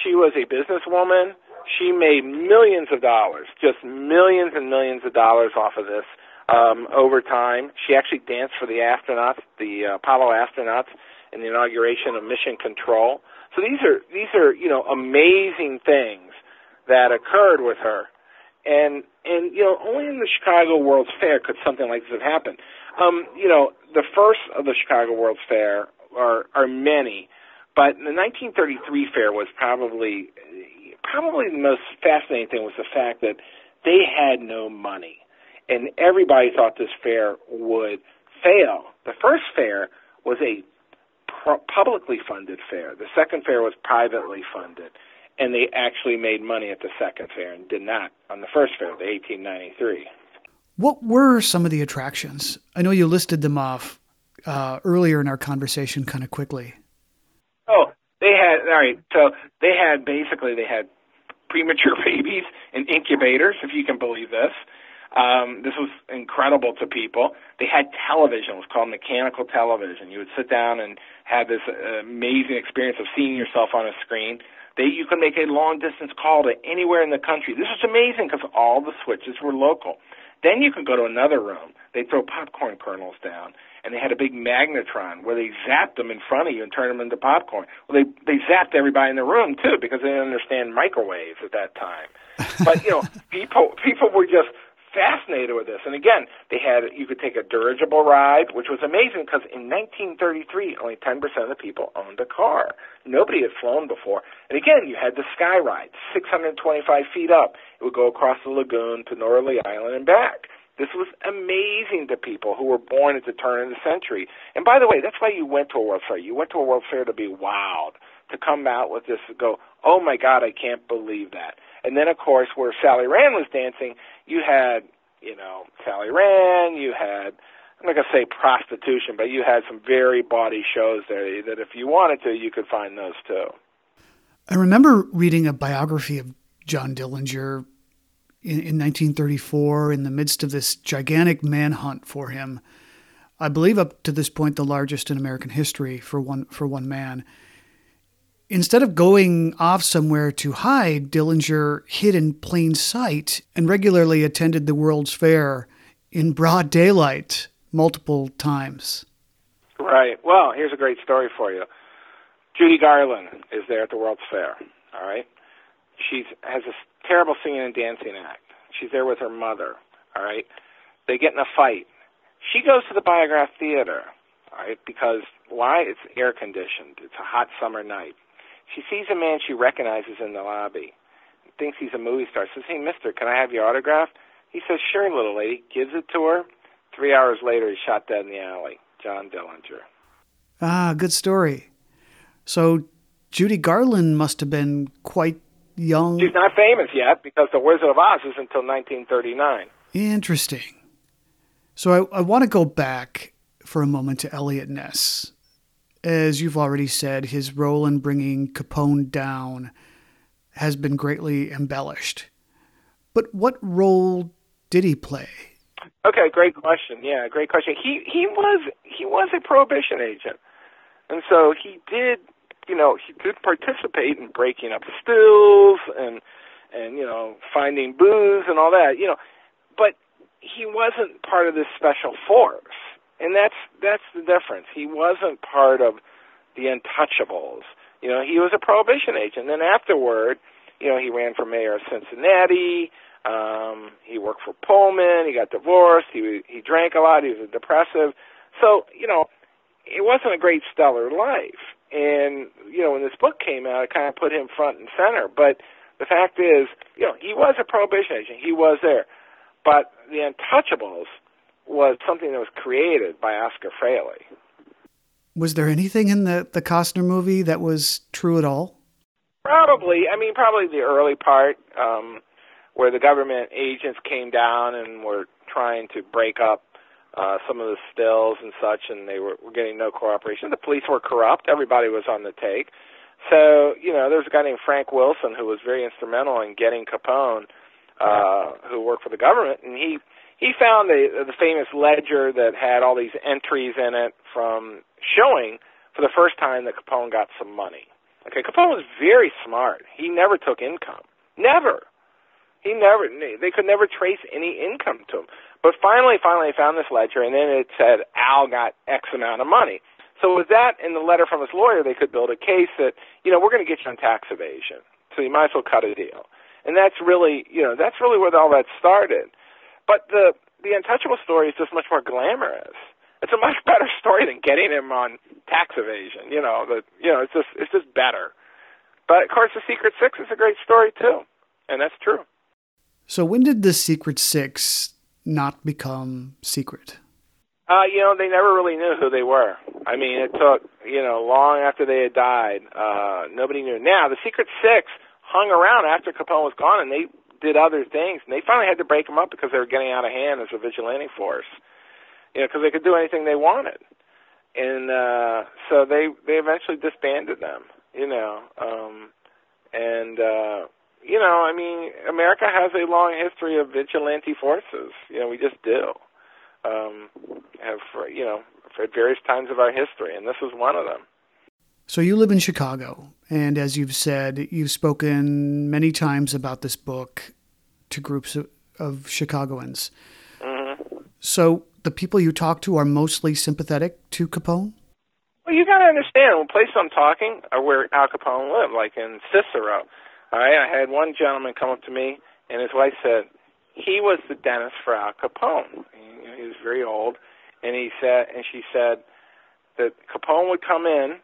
She was a businesswoman. She made millions of dollars, just millions and millions of dollars off of this um, over time. She actually danced for the astronauts, the uh, Apollo astronauts, in the inauguration of Mission Control. So these are these are you know amazing things that occurred with her, and and you know only in the Chicago World's Fair could something like this have happened. Um, you know the first of the Chicago World's Fair are are many, but the 1933 fair was probably probably the most fascinating thing was the fact that they had no money, and everybody thought this fair would fail. The first fair was a publicly funded fair. The second fair was privately funded, and they actually made money at the second fair and did not on the first fair, the 1893. What were some of the attractions? I know you listed them off uh, earlier in our conversation, kind of quickly. Oh, they had all right. So they had basically they had premature babies in incubators, if you can believe this. Um, this was incredible to people. They had television. It was called mechanical television. You would sit down and have this uh, amazing experience of seeing yourself on a screen. They, you could make a long distance call to anywhere in the country. This was amazing because all the switches were local. Then you could go to another room. They'd throw popcorn kernels down, and they had a big magnetron where they zapped them in front of you and turned them into popcorn. Well, they they zapped everybody in the room too because they didn't understand microwaves at that time. But you know, people people were just fascinated with this. And again, they had you could take a dirigible ride, which was amazing because in 1933, only 10% of the people owned a car. Nobody had flown before. And again, you had the sky ride, 625 feet up. It would go across the lagoon to Northerly Island and back. This was amazing to people who were born at the turn of the century. And by the way, that's why you went to a World Fair. You went to a World Fair to be wowed, to come out with this, and go, oh my God, I can't believe that. And then, of course, where Sally Rand was dancing, you had, you know, Sally Rand, you had, I'm not going to say prostitution, but you had some very bawdy shows there that if you wanted to, you could find those too. I remember reading a biography of John Dillinger in, in 1934 in the midst of this gigantic manhunt for him. I believe up to this point the largest in American history for one for one man instead of going off somewhere to hide, Dillinger hid in plain sight and regularly attended the World's Fair in broad daylight multiple times. Right. Well, here's a great story for you. Judy Garland is there at the World's Fair. All right. She has this terrible singing and dancing act. She's there with her mother. All right. They get in a fight. She goes to the Biograph Theater. All right, because why? It's air conditioned. It's a hot summer night. She sees a man she recognizes in the lobby, thinks he's a movie star, says, Hey, mister, can I have your autograph? He says, Sure, little lady. Gives it to her. Three hours later, he's shot dead in the alley. John Dillinger. Ah, good story. So Judy Garland must have been quite young. She's not famous yet because The Wizard of Oz is until 1939. Interesting. So I, I want to go back for a moment to Eliot Ness as you've already said, his role in bringing Capone down has been greatly embellished. But what role did he play? Okay, great question. Yeah, great question. He he was he was a prohibition agent, and so he did you know he did participate in breaking up stills and and you know finding booze and all that you know, but he wasn't part of this special force and that's that's the difference. He wasn't part of the Untouchables. You know, he was a prohibition agent. And then afterward, you know, he ran for mayor of Cincinnati. Um, he worked for Pullman. He got divorced. He he drank a lot. He was a depressive. So you know, it wasn't a great stellar life. And you know, when this book came out, it kind of put him front and center. But the fact is, you know, he was a prohibition agent. He was there. But the Untouchables was something that was created by Oscar Fraley. Was there anything in the the Costner movie that was true at all? Probably. I mean, probably the early part um, where the government agents came down and were trying to break up uh, some of the stills and such, and they were, were getting no cooperation. The police were corrupt. Everybody was on the take. So, you know, there was a guy named Frank Wilson who was very instrumental in getting Capone, uh, who worked for the government, and he he found the the famous ledger that had all these entries in it from showing for the first time that Capone got some money. Okay, Capone was very smart. He never took income. Never. He never. They could never trace any income to him. But finally, finally, they found this ledger, and then it said Al got X amount of money. So with that in the letter from his lawyer, they could build a case that you know we're going to get you on tax evasion, so you might as well cut a deal. And that's really you know that's really where all that started. But the the untouchable story is just much more glamorous. It's a much better story than getting him on tax evasion. You know that you know it's just it's just better. But of course, the Secret Six is a great story too, and that's true. So when did the Secret Six not become secret? Uh, you know, they never really knew who they were. I mean, it took, you know, long after they had died. Uh, nobody knew. Now, the Secret Six hung around after Capone was gone, and they did other things, and they finally had to break them up because they were getting out of hand as a vigilante force. You know, because they could do anything they wanted, and uh, so they they eventually disbanded them. You know, um, and uh, you know, I mean, America has a long history of vigilante forces. You know, we just do um, have you know for various times of our history, and this is one of them. So you live in Chicago, and as you've said, you've spoken many times about this book to groups of, of Chicagoans. Mm-hmm. So the people you talk to are mostly sympathetic to Capone. Well, you got to understand, the place I'm talking are where Al Capone lived, like in Cicero. All right, I had one gentleman come up to me, and his wife said he was the dentist for Al Capone he was very old, and he said, and she said that Capone would come in,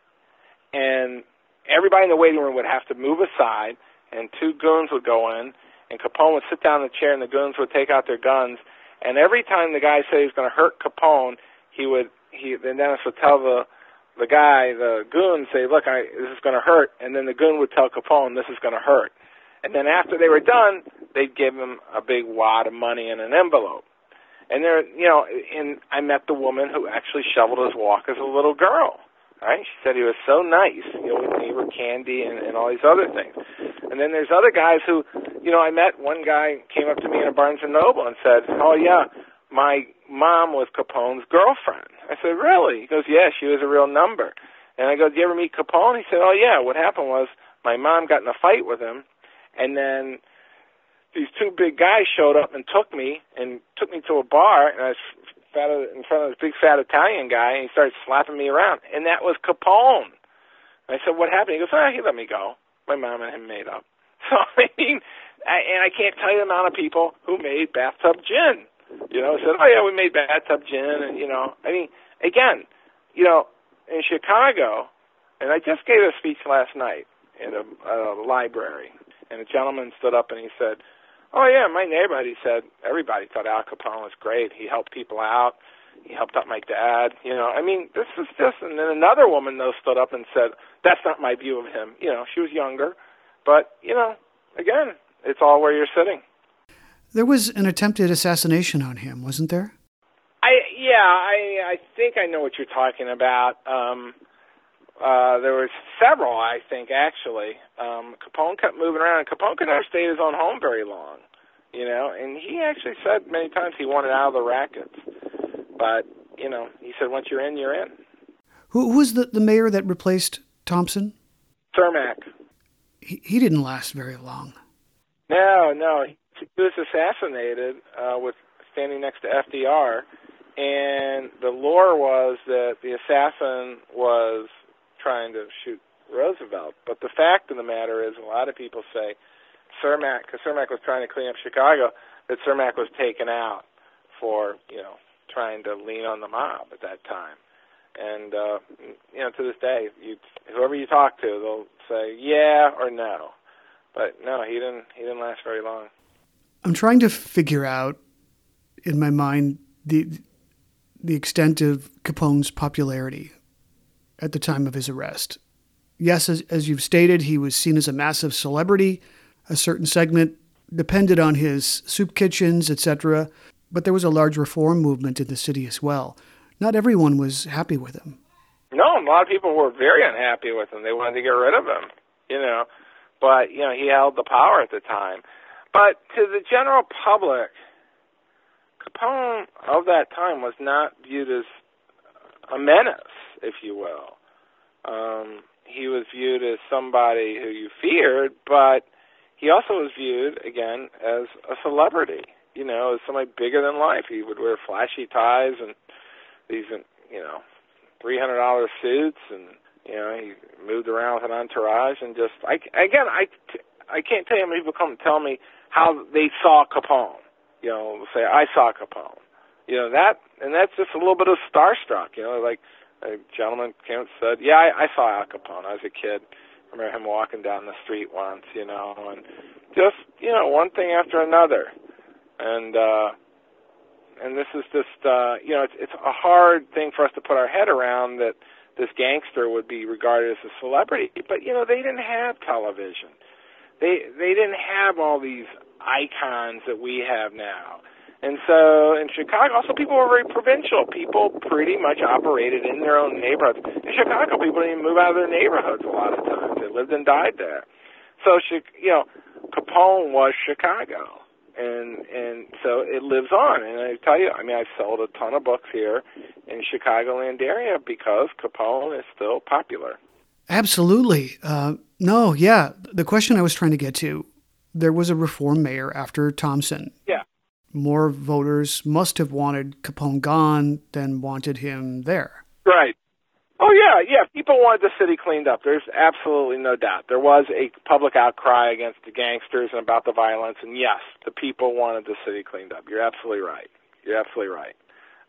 and everybody in the waiting room would have to move aside, and two goons would go in, and Capone would sit down in the chair, and the goons would take out their guns, and every time the guy said he was going to hurt Capone, he would he the dentist would tell the the guy, the goon, say, "Look, I this is going to hurt," and then the goon would tell Capone, "This is going to hurt." And then after they were done, they'd give him a big wad of money in an envelope. And there, you know, and I met the woman who actually shoveled his walk as a little girl. Right? She said he was so nice. You know, we gave her candy and, and all these other things. And then there's other guys who, you know, I met one guy came up to me in a Barnes and Noble and said, "Oh yeah, my mom was Capone's girlfriend." I said, "Really?" He goes, "Yeah, she was a real number." And I go, "Did you ever meet Capone?" He said, "Oh yeah. What happened was my mom got in a fight with him, and then these two big guys showed up and took me and took me to a bar, and I was fat in front of this big fat Italian guy, and he started slapping me around, and that was Capone. I said, "What happened?" He goes, "Ah, he let me go. My mom and him made up." So I mean, I, and I can't tell you the amount of people who made bathtub gin. You know, said, "Oh yeah, we made bathtub gin," and you know, I mean, again, you know, in Chicago, and I just gave a speech last night in a, a library, and a gentleman stood up and he said, Oh yeah, my neighborhood. He said everybody thought Al Capone was great. He helped people out. He helped out my dad. You know, I mean, this is just. And then another woman though stood up and said, "That's not my view of him." You know, she was younger, but you know, again, it's all where you're sitting. There was an attempted assassination on him, wasn't there? I yeah, I I think I know what you're talking about. Um, uh, there was several, I think, actually. Um, Capone kept moving around, and Capone could never stay in his own home very long, you know. And he actually said many times he wanted out of the rackets, but you know, he said once you're in, you're in. Who, who was the the mayor that replaced Thompson? Cermak. He didn't last very long. No, no, he, he was assassinated uh, with standing next to FDR, and the lore was that the assassin was trying to shoot Roosevelt. But the fact of the matter is, a lot of people say Cermak, because Cermak was trying to clean up Chicago, that Cermak was taken out for you know trying to lean on the mob at that time. And uh, you know, to this day, you whoever you talk to, they'll say yeah or no. But no, he didn't. He didn't last very long. I'm trying to figure out in my mind the the extent of Capone's popularity at the time of his arrest. Yes, as, as you've stated, he was seen as a massive celebrity. A certain segment depended on his soup kitchens, etc., but there was a large reform movement in the city as well. Not everyone was happy with him. No, a lot of people were very unhappy with him. They wanted to get rid of him, you know. But, you know, he held the power at the time. But to the general public, Capone of that time was not viewed as a menace, if you will. Um, he was viewed as somebody who you feared, but he also was viewed again as a celebrity. You know, as somebody bigger than life. He would wear flashy ties and these, you know, three hundred dollar suits, and you know, he moved around with an entourage, and just I again, I I can't tell you how many people come and tell me how they saw Capone. You know, say I saw Capone. You know that, and that's just a little bit of starstruck. You know, like a gentleman came and said, "Yeah, I, I saw Al Capone. I was a kid. I remember him walking down the street once, you know, and just you know one thing after another, and uh, and this is just uh, you know it's it's a hard thing for us to put our head around that this gangster would be regarded as a celebrity, but you know they didn't have television, they they didn't have all these icons that we have now and so in Chicago, also people were very provincial. People pretty much operated in their own neighborhoods. In Chicago, people didn't even move out of their neighborhoods a lot of times. They lived and died there. So, you know, Capone was Chicago, and and so it lives on. And I tell you, I mean, I've sold a ton of books here in Chicagoland area because Capone is still popular. Absolutely. Uh, no, yeah. The question I was trying to get to, there was a reform mayor after Thompson. Yeah more voters must have wanted Capone gone than wanted him there. Right. Oh yeah, yeah. People wanted the city cleaned up. There's absolutely no doubt. There was a public outcry against the gangsters and about the violence, and yes, the people wanted the city cleaned up. You're absolutely right. You're absolutely right.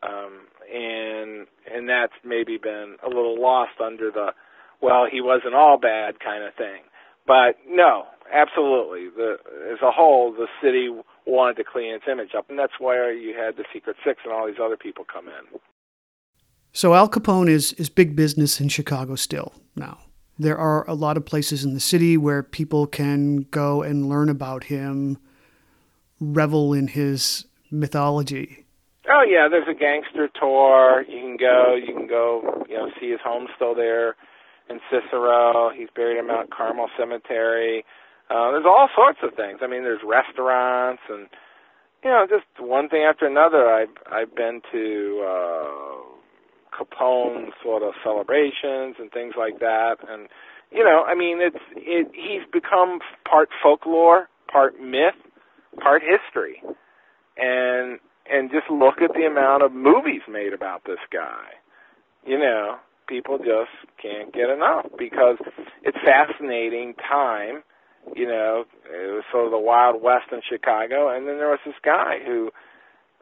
Um, and and that's maybe been a little lost under the well, he wasn't all bad kind of thing. But no, absolutely. The as a whole, the city wanted to clean its image up, and that's why you had the Secret Six and all these other people come in. So Al Capone is is big business in Chicago still now. There are a lot of places in the city where people can go and learn about him, revel in his mythology. Oh yeah, there's a gangster tour. You can go. You can go. You know, see his home still there in Cicero. He's buried in Mount Carmel Cemetery. Uh, there's all sorts of things. I mean, there's restaurants and you know, just one thing after another. I've I've been to uh, Capone sort of celebrations and things like that, and you know, I mean, it's it. He's become part folklore, part myth, part history, and and just look at the amount of movies made about this guy. You know, people just can't get enough because it's fascinating time you know, it was sort of the Wild West in Chicago, and then there was this guy who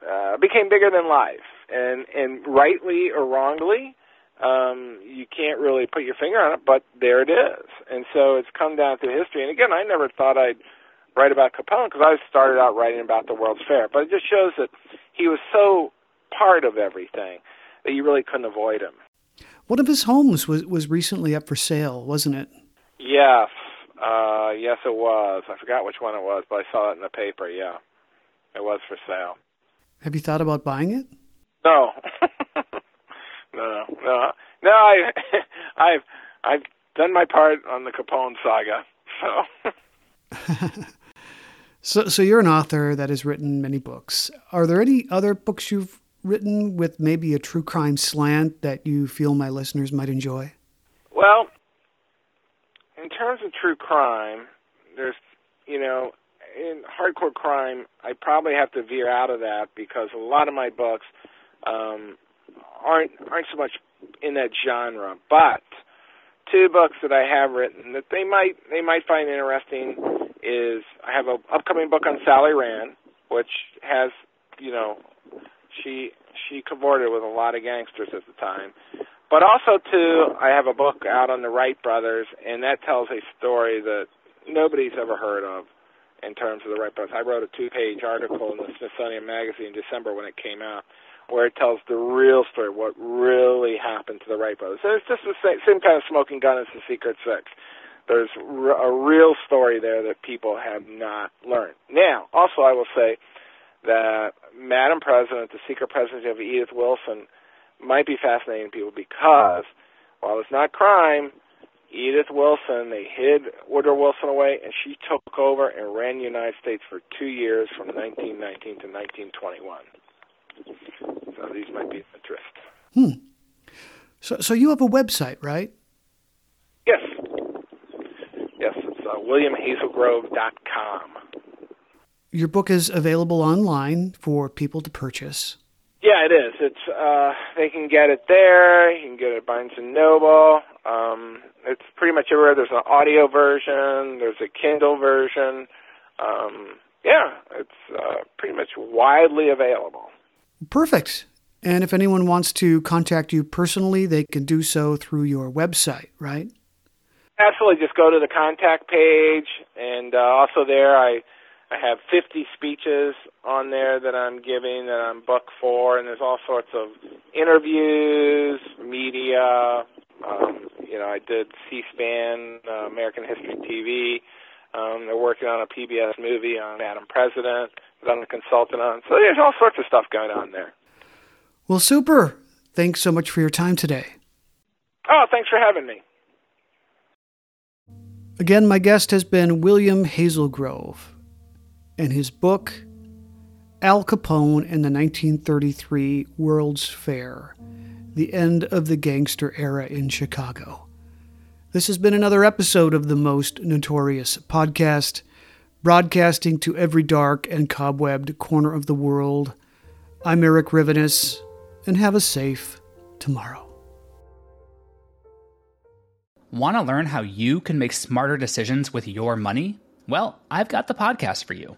uh, became bigger than life, and and rightly or wrongly, um, you can't really put your finger on it, but there it is, and so it's come down through history. And again, I never thought I'd write about Capone because I started out writing about the World's Fair, but it just shows that he was so part of everything that you really couldn't avoid him. One of his homes was was recently up for sale, wasn't it? Yes, uh, yes, it was. I forgot which one it was, but I saw it in the paper. Yeah, it was for sale. Have you thought about buying it? No, no, no, no. I, I've I've done my part on the Capone saga. So. so, so you're an author that has written many books. Are there any other books you've written with maybe a true crime slant that you feel my listeners might enjoy? Well, in terms of true crime, there's, you know, in hardcore crime, I probably have to veer out of that because a lot of my books um, aren't aren't so much in that genre. But two books that I have written that they might they might find interesting is I have an upcoming book on Sally Rand, which has, you know, she she cavorted with a lot of gangsters at the time. But also, too, I have a book out on the Wright brothers, and that tells a story that nobody's ever heard of in terms of the Wright brothers. I wrote a two-page article in the Smithsonian Magazine in December when it came out, where it tells the real story, what really happened to the Wright brothers. And it's just the same, same kind of smoking gun as the Secret Six. There's a real story there that people have not learned. Now, also, I will say that Madam President, the secret presidency of Edith Wilson, might be fascinating to people because while it's not crime, Edith Wilson, they hid Woodrow Wilson away, and she took over and ran the United States for two years from 1919 to 1921. So these might be of interest. Hmm. So, so you have a website, right? Yes. Yes, it's uh, williamhazelgrove.com. Your book is available online for people to purchase. Yeah, it is. It's uh, they can get it there. You can get it at Barnes and Noble. Um, it's pretty much everywhere. There's an audio version. There's a Kindle version. Um, yeah, it's uh, pretty much widely available. Perfect. And if anyone wants to contact you personally, they can do so through your website, right? Absolutely. Just go to the contact page, and uh, also there I I have 50 speeches on there that I'm giving that I'm booked for, and there's all sorts of interviews, media. Um, you know, I did C-SPAN, uh, American History TV. Um, they're working on a PBS movie on Madam President that I'm a consultant on. So there's all sorts of stuff going on there. Well, super. Thanks so much for your time today. Oh, thanks for having me. Again, my guest has been William Hazelgrove and his book, Al Capone and the 1933 World's Fair The End of the Gangster Era in Chicago. This has been another episode of the Most Notorious podcast, broadcasting to every dark and cobwebbed corner of the world. I'm Erik Rivenes, and have a safe tomorrow. Want to learn how you can make smarter decisions with your money? Well, I've got the podcast for you.